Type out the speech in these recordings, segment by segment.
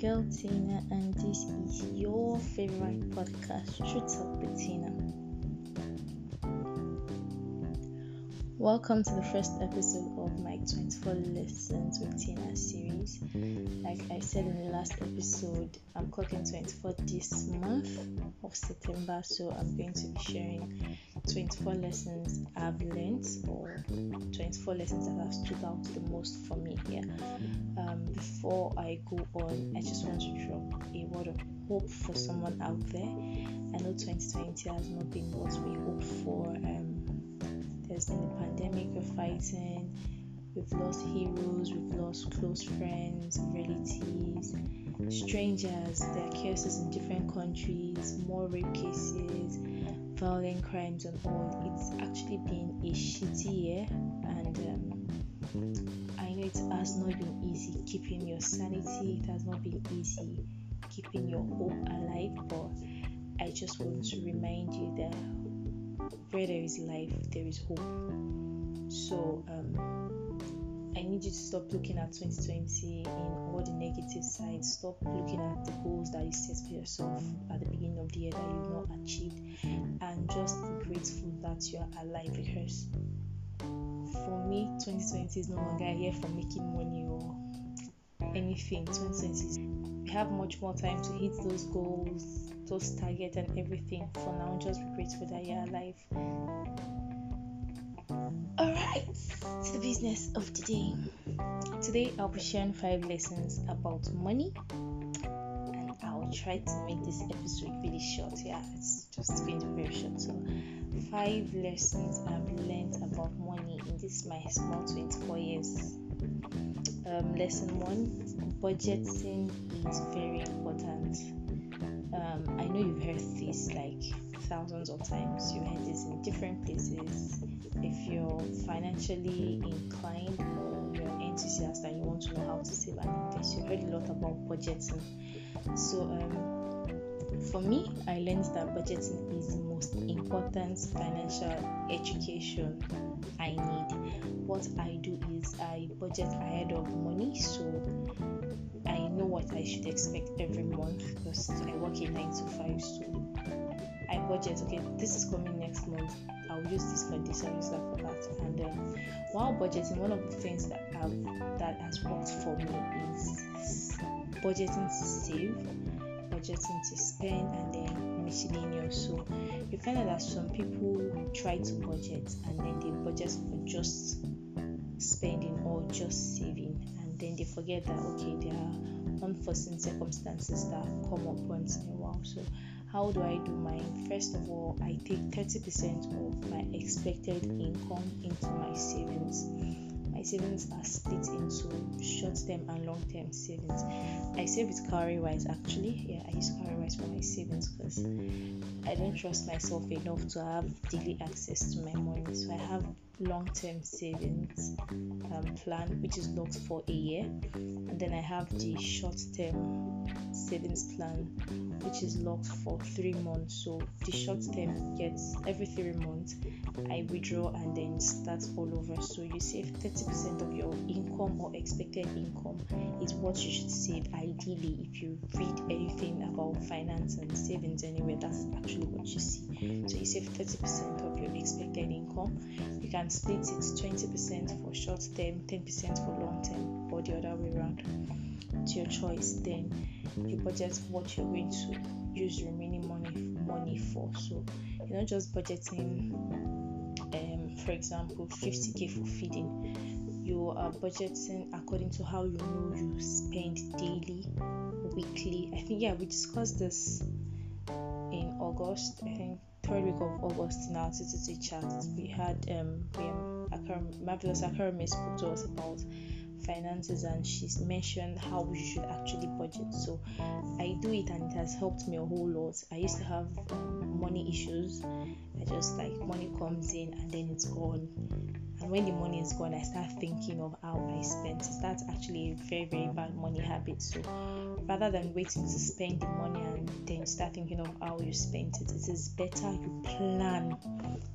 girl Tina, and this is your favorite podcast, Truth Talk with Tina. Welcome to the first episode of my 24 Lessons with Tina series. Like I said in the last episode, I'm clocking 24 this month of September, so I'm going to be sharing 24 lessons I've learned or 24 lessons that have stood out the most for me here. Um, before I go on, I just want to drop a word of hope for someone out there. I know 2020 has not been what we hoped for. Um, there's been a pandemic we're fighting. We've lost heroes, we've lost close friends, relatives, strangers. There are cases in different countries, more rape cases, violent crimes, and all. It's actually been a shitty year, and um, I know it has not been easy keeping your sanity, it has not been easy keeping your hope alive, but I just want to remind you that where there is life, there is hope. So um, I need you to stop looking at 2020 in all the negative sides. Stop looking at the goals that you set for yourself at the beginning of the year that you've not achieved, and just be grateful that you are alive because for me, 2020 is no longer a year for making money or anything. 2020 we have much more time to hit those goals those targets and everything. For now, just be grateful that you're alive. Alright, to the business of today. Today, I'll be sharing five lessons about money, and I'll try to make this episode really short. Yeah, it's just going to be very short. So, five lessons I've learned about money this is my small 24 years. Um, lesson one budgeting is very important um, I know you've heard this like thousands of times. You heard this in different places. If you're financially inclined or you're an enthusiast and you want to know how to save and invest, you heard a lot about budgeting. So, um, for me, I learned that budgeting is the most important financial education I need. What I do is I budget ahead of money, so I know what I should expect every month because I work in 9 to 5 so I budget okay this is coming next month. I'll use this for this I'll use that for that. And while budgeting one of the things that I've, that has worked for me is budgeting to save budgeting to spend and then miscellaneous so you find out that some people try to budget and then they budget for just spending or just saving and then they forget that okay there are unforeseen circumstances that come up once in a while. So, how do I do mine? First of all, I take 30% of my expected income into my savings. My savings are split into short term and long term savings. I save with Cowrywise actually. Yeah, I use Cowrywise for my savings because I don't trust myself enough to have daily access to my money. So I have long-term savings um, plan which is locked for a year and then i have the short-term savings plan which is locked for three months so the short term gets every three months i withdraw and then start all over so you save 30% of your income or expected income is what you should save ideally if you read anything about finance and savings anywhere that's actually what you see so you save 30% of your expected income you can split it 20% for short term, 10% for long term, or the other way around. It's your choice. Then you budget what you're going to use remaining money money for. So you're not just budgeting, um, for example, 50k for feeding. You are budgeting according to how you know you spend daily, weekly. I think yeah, we discussed this in August. I think third week of August in our TTT chat, we had um, Akaram, Marvelous Akarame spoke to us about finances and she's mentioned how we should actually budget. So I do it and it has helped me a whole lot. I used to have um, money issues. I just like money comes in and then it's gone. And when the money is gone, I start thinking of how I spent. It starts actually a very, very bad money habit. So rather than waiting to spend the money and then start thinking of how you spent it, it is better you plan.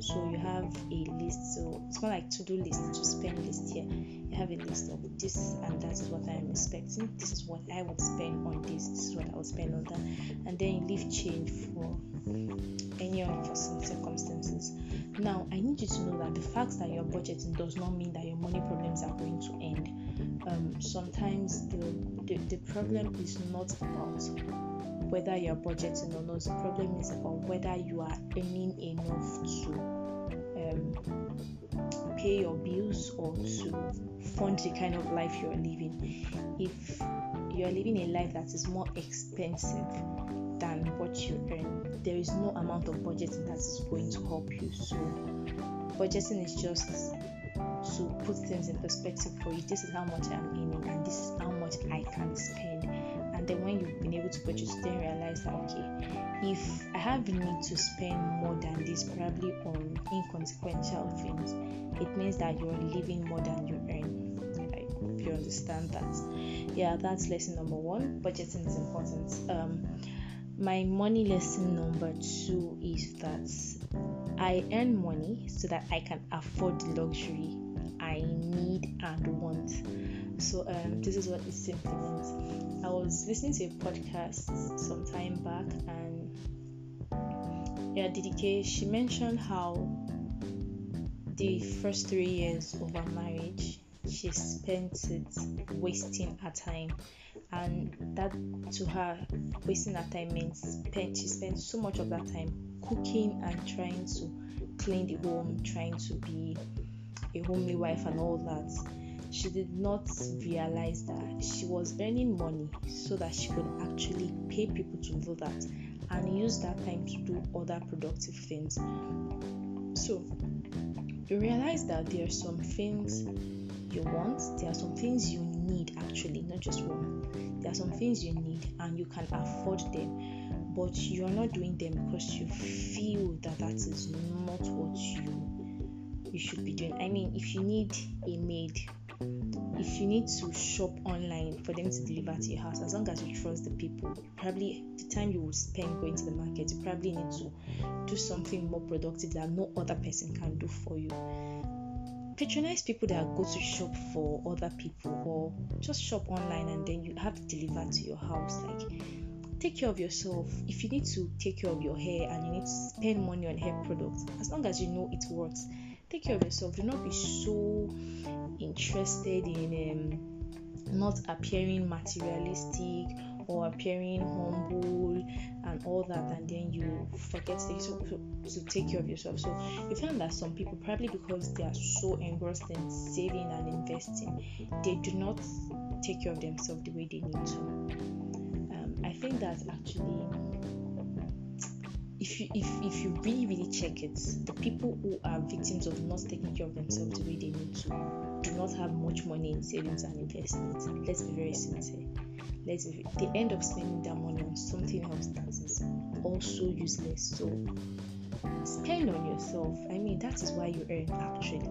So you have a list. So it's more like to-do list to spend list here. You have a list of this and that is what I am expecting. This is what I would spend on this. This is what I would spend on that, and then you leave change for any unforeseen circumstances. Need you to know that the fact that you're budgeting does not mean that your money problems are going to end. Um, sometimes the, the, the problem is not about whether you're budgeting or not, the problem is about whether you are earning enough to um, pay your bills or to fund the kind of life you're living. If you're living a life that is more expensive than what you earn, there is no amount of budgeting that is going to help you. So, budgeting is just to put things in perspective for you. This is how much I'm earning, and this is how much I can spend. And then, when you've been able to budget, then realize that okay, if I have the need to spend more than this, probably on inconsequential things, it means that you're living more than you earn. I hope you understand that. Yeah, that's lesson number one. Budgeting is important. Um, my money lesson number two is that I earn money so that I can afford the luxury I need and want. So um, this is what it simply means. I was listening to a podcast some time back, and yeah, DDK she mentioned how the first three years of our marriage she spent it wasting her time. And that to her wasting her time means spent she spent so much of that time cooking and trying to clean the home trying to be a homely wife and all that. She did not realize that she was earning money so that she could actually pay people to do that and use that time to do other productive things. So you realize that there are some things you want there are some things you need actually not just one. There are some things you need and you can afford them but you're not doing them because you feel that that is not what you you should be doing. I mean if you need a maid if you need to shop online for them to deliver to your house as long as you trust the people probably the time you will spend going to the market you probably need to do something more productive that no other person can do for you patronize people that go to shop for other people or just shop online and then you have it delivered to your house like take care of yourself. If you need to take care of your hair and you need to spend money on hair products as long as you know it works take care of yourself. Do not be so interested in um, not appearing materialistic or appearing humble and all that and then you forget to, to, to take care of yourself. So you find that some people probably because they are so engrossed in saving and investing they do not take care of themselves the way they need to. Um, i think that actually if you if, if you really really check it the people who are victims of not taking care of themselves the way they need to do not have much money in savings and investments let's be very sincere let's they end up spending that money on something else that is also useless. So spend on yourself. I mean that is why you earn actually.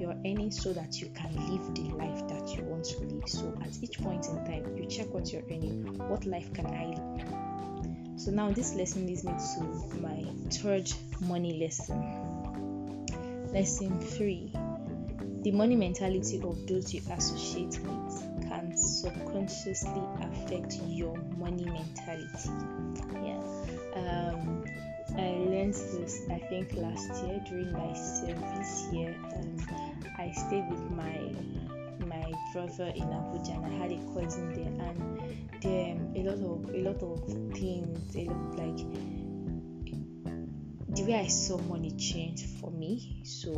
You're earning so that you can live the life that you want to live. So at each point in time you check what you're earning. What life can i live? So now this lesson leads me to my third money lesson. Lesson three. The money mentality of those you associate with subconsciously affect your money mentality. Yeah. Um, I learned this I think last year during my service here. Um, I stayed with my my brother in Abuja and I had a cousin there and there a lot of a lot of things a lot like the way I saw money change for me so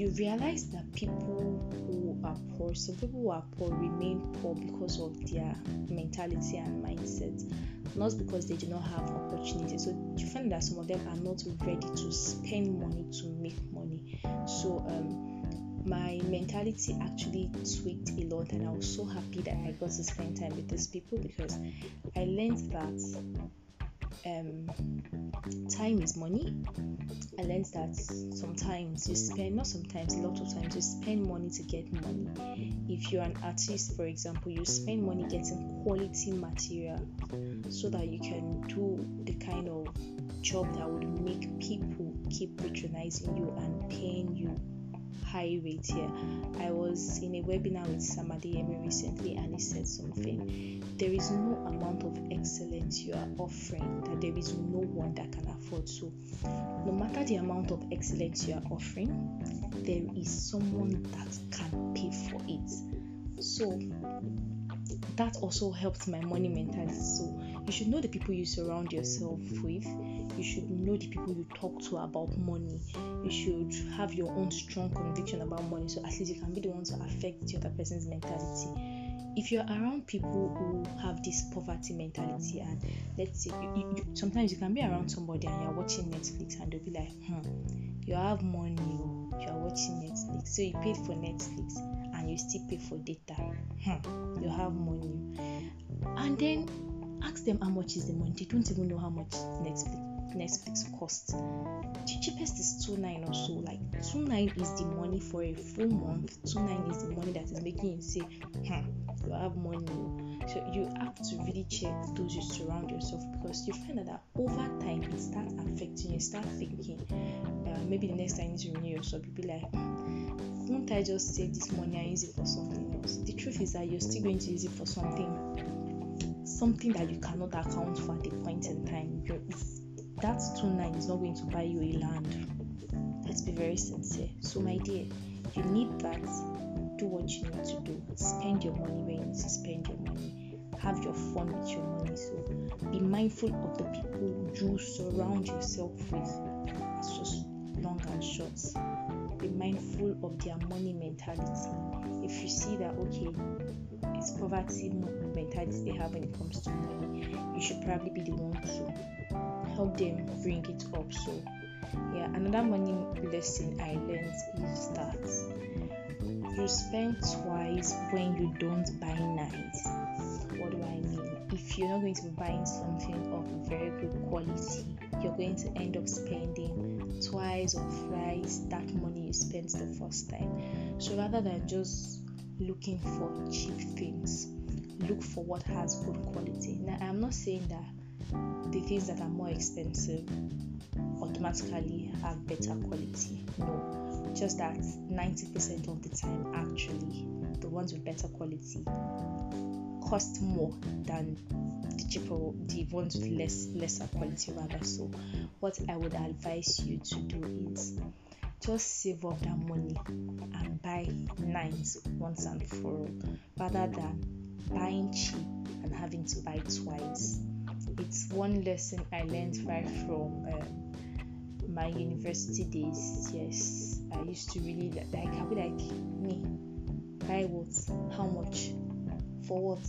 you realize that people who are poor some people who are poor remain poor because of their mentality and mindset not because they do not have opportunity. So you find that some of them are not ready to spend money to make money. So um my mentality actually tweaked a lot and I was so happy that I got to spend time with these people because I learned that um, time is money. I learned that sometimes you spend, not sometimes, a lot of times you spend money to get money. If you're an artist, for example, you spend money getting quality material so that you can do the kind of job that would make people keep patronizing you and paying you high rate here. I was in a webinar with Samadi Emi recently and he said something. There is no amount of excellence you are offering that there is no one that can afford. So, no matter the amount of excellence you are offering, there is someone that can pay for it. So, that also helped my money mentality. So, you should know the people you surround yourself with. You should know the people you talk to about money. You should have your own strong conviction about money so at least you can be the one to affect the other person's mentality. If you're around people who have this poverty mentality and let's say you, you, sometimes you can be around somebody and you're watching netflix and they'll be like hmm you have money oh, you're watching netflix. So you paid for netflix and you still pay for data. Hmm you have money. And then ask them how much is the money they don't even know how much netflix Netflix costs. The cheapest is two nine or so. Like two nine is the money for a full month. Two nine is the money that is making you say, hmm, you have money. So you have to really check those you surround yourself because you find that over time it starts affecting you. Start thinking, uh, maybe the next time you renew your sub, you'll be like, hmm, won't I just save this money and use it for something else? The truth is that you're still going to use it for something, something that you cannot account for at the point in time. That 2.9 is not going to buy you a land. Let's be very sincere. So, my dear, you need that. Do what you need to do. Spend your money when you need to spend your money. Have your fun with your money. So, be mindful of the people you surround yourself with. It's just long and short. Be mindful of their money mentality. If you see that, okay, it's poverty mentality they have when it comes to money, you should probably be the one to help them bring it up. So, yeah, another money lesson I learned is that you spend twice when you don't buy nice. What do I mean? If you're not going to be buying something of very good quality, you're going to end up spending twice or thrice that money you spent the first time. So rather than just looking for cheap things, look for what has good quality. Now, I'm not saying that the things that are more expensive automatically have better quality. No, just that 90% of the time, actually, the ones with better quality cost more than the cheaper, the ones with less lesser quality rather. So, what I would advise you to do is just save up that money and buy nines once and for all, rather than buying cheap and having to buy twice it's one lesson I learned right from um, my university days. Yes, I used to really like, I'll be like, me, buy what? How much? For what?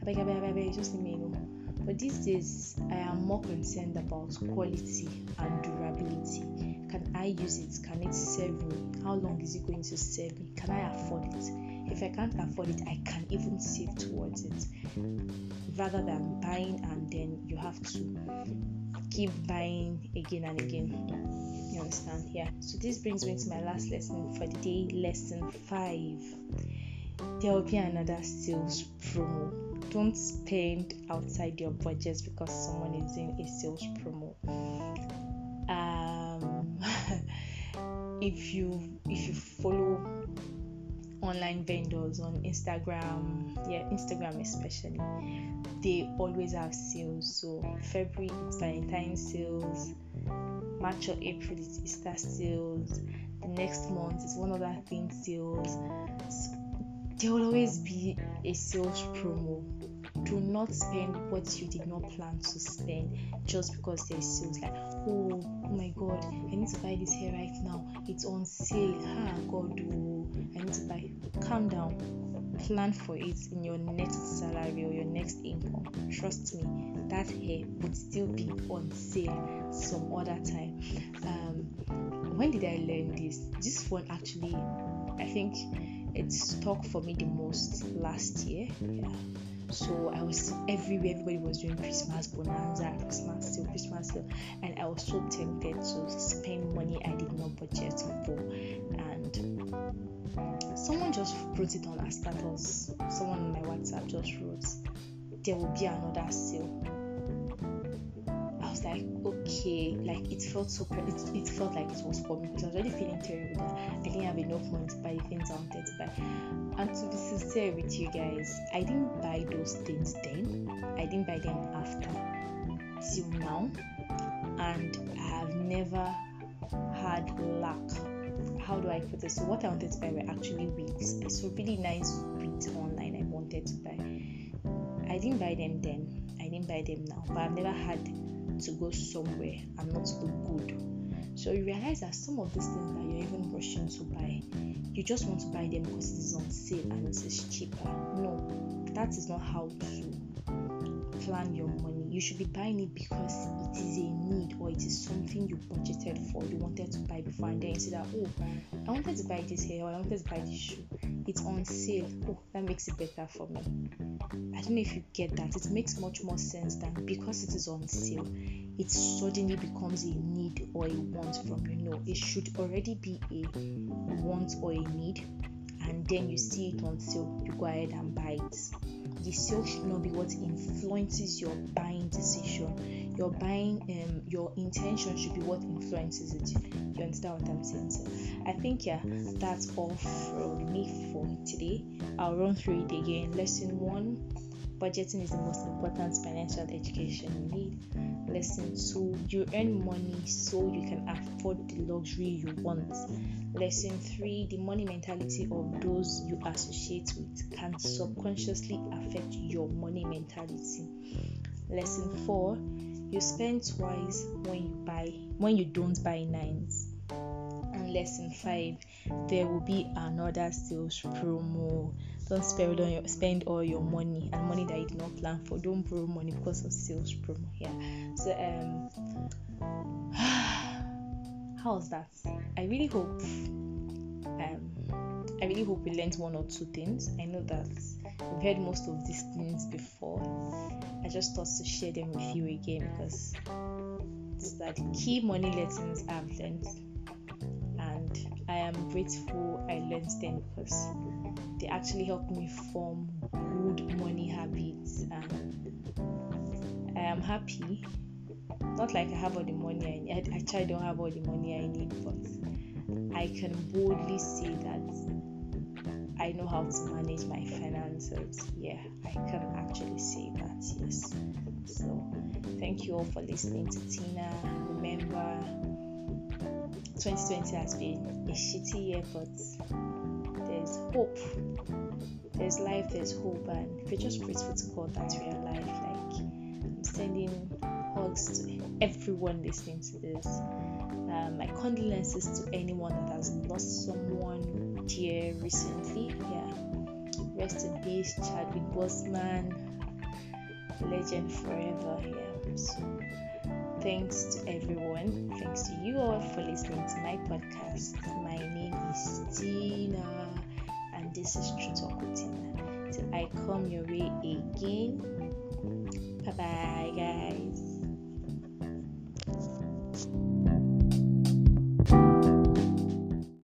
I beg, I beg, I beg, just me know. But these days, I am more concerned about quality and durability. Can I use it? Can it serve me? How long is it going to serve me? Can I afford it? If I can't afford it, I can even save towards it rather than buying and then you have to keep buying again and again. You understand? Yeah. So this brings me to my last lesson for the day, lesson five. There will be another sales promo. Don't spend outside your budget because someone is in a sales promo. If you if you follow online vendors on Instagram, yeah, Instagram especially, they always have sales. So February it's Valentine's sales, March or April it's Easter sales, the next month is one other thing sales. So there will always be a sales promo. Do not spend what you did not plan to spend just because there's sales. Like, oh, oh my god, I need to buy this hair right now. It's on sale. Ah, God, oh, I need to buy. Calm down. Plan for it in your next salary or your next income. Trust me, that hair would still be on sale some other time. Um, when did I learn this? This one actually, I think it stuck for me the most last year. Yeah. So I was everywhere. Everybody was doing Christmas bonanza, Christmas sale, Christmas sale, and I was so tempted to spend money I did not budget for. And someone just wrote it on a status. Someone on my WhatsApp just wrote, "There will be another sale." Like, okay, like it felt so, it, it felt like it was coming because I was already feeling terrible that I didn't have enough money to buy the things I wanted to buy. And to be sincere with you guys, I didn't buy those things then. I didn't buy them after till now, and I have never had lack. How do I put this? So what I wanted to buy were actually wigs. Saw really nice wigs online. I wanted to buy. I didn't buy them then. I didn't buy them now, but I've never had to go somewhere and not look good. So you realize that some of these things that you're even rushing to buy, you just want to buy them because it is on sale and it is cheaper. No, that is not how to plan your money. You should be buying it because it is a need or it is something you budgeted for, you wanted to buy before, and then you say that, oh, I wanted to buy this hair or I wanted to buy this shoe. It's on sale. Oh, that makes it better for me. I don't know if you get that. It makes much more sense than because it is on sale, it suddenly becomes a need or a want from you. No, it should already be a want or a need, and then you see it on sale, you go ahead and buy it. The sale should not be what influences your buying decision. Your buying, um, your intention should be what influences it. You understand what I'm saying? So I think yeah, that's all from me for today. I'll run through it again. Lesson one budgeting is the most important financial education you need. Lesson two, you earn money so you can afford the luxury you want. Lesson three, the money mentality of those you associate with can subconsciously affect your money mentality. Lesson four, you spend twice when you buy when you don't buy nines. And lesson five, there will be another sales promo don't spend all your spend all your money and money that you did not plan for. Don't borrow money because of sales promo. Yeah. So um how's that? I really hope um I really hope we learned one or two things. I know that we've heard most of these things before. I just thought to share them with you again because these are the key money lessons I've learned and I am grateful I learned them because they actually helped me form good money habits and I am happy. Not like I have all the money I need. I actually don't have all the money I need, but I can boldly say that I know how to manage my finances. Yeah, I can actually say that, yes. So, thank you all for listening to Tina. Remember, 2020 has been a shitty year, but hope. There's life, there's hope, and we're just grateful to God that we are alive. Like, I'm sending hugs to everyone listening to this. Um, my condolences to anyone that has lost someone dear recently. Yeah, rest in peace, Chadwick Boseman, legend forever. Yeah, so thanks to everyone. Thanks to you all for listening to my podcast. My name is Tina, this is Truth Talk with Tina. Till I come your way again. Bye bye, guys.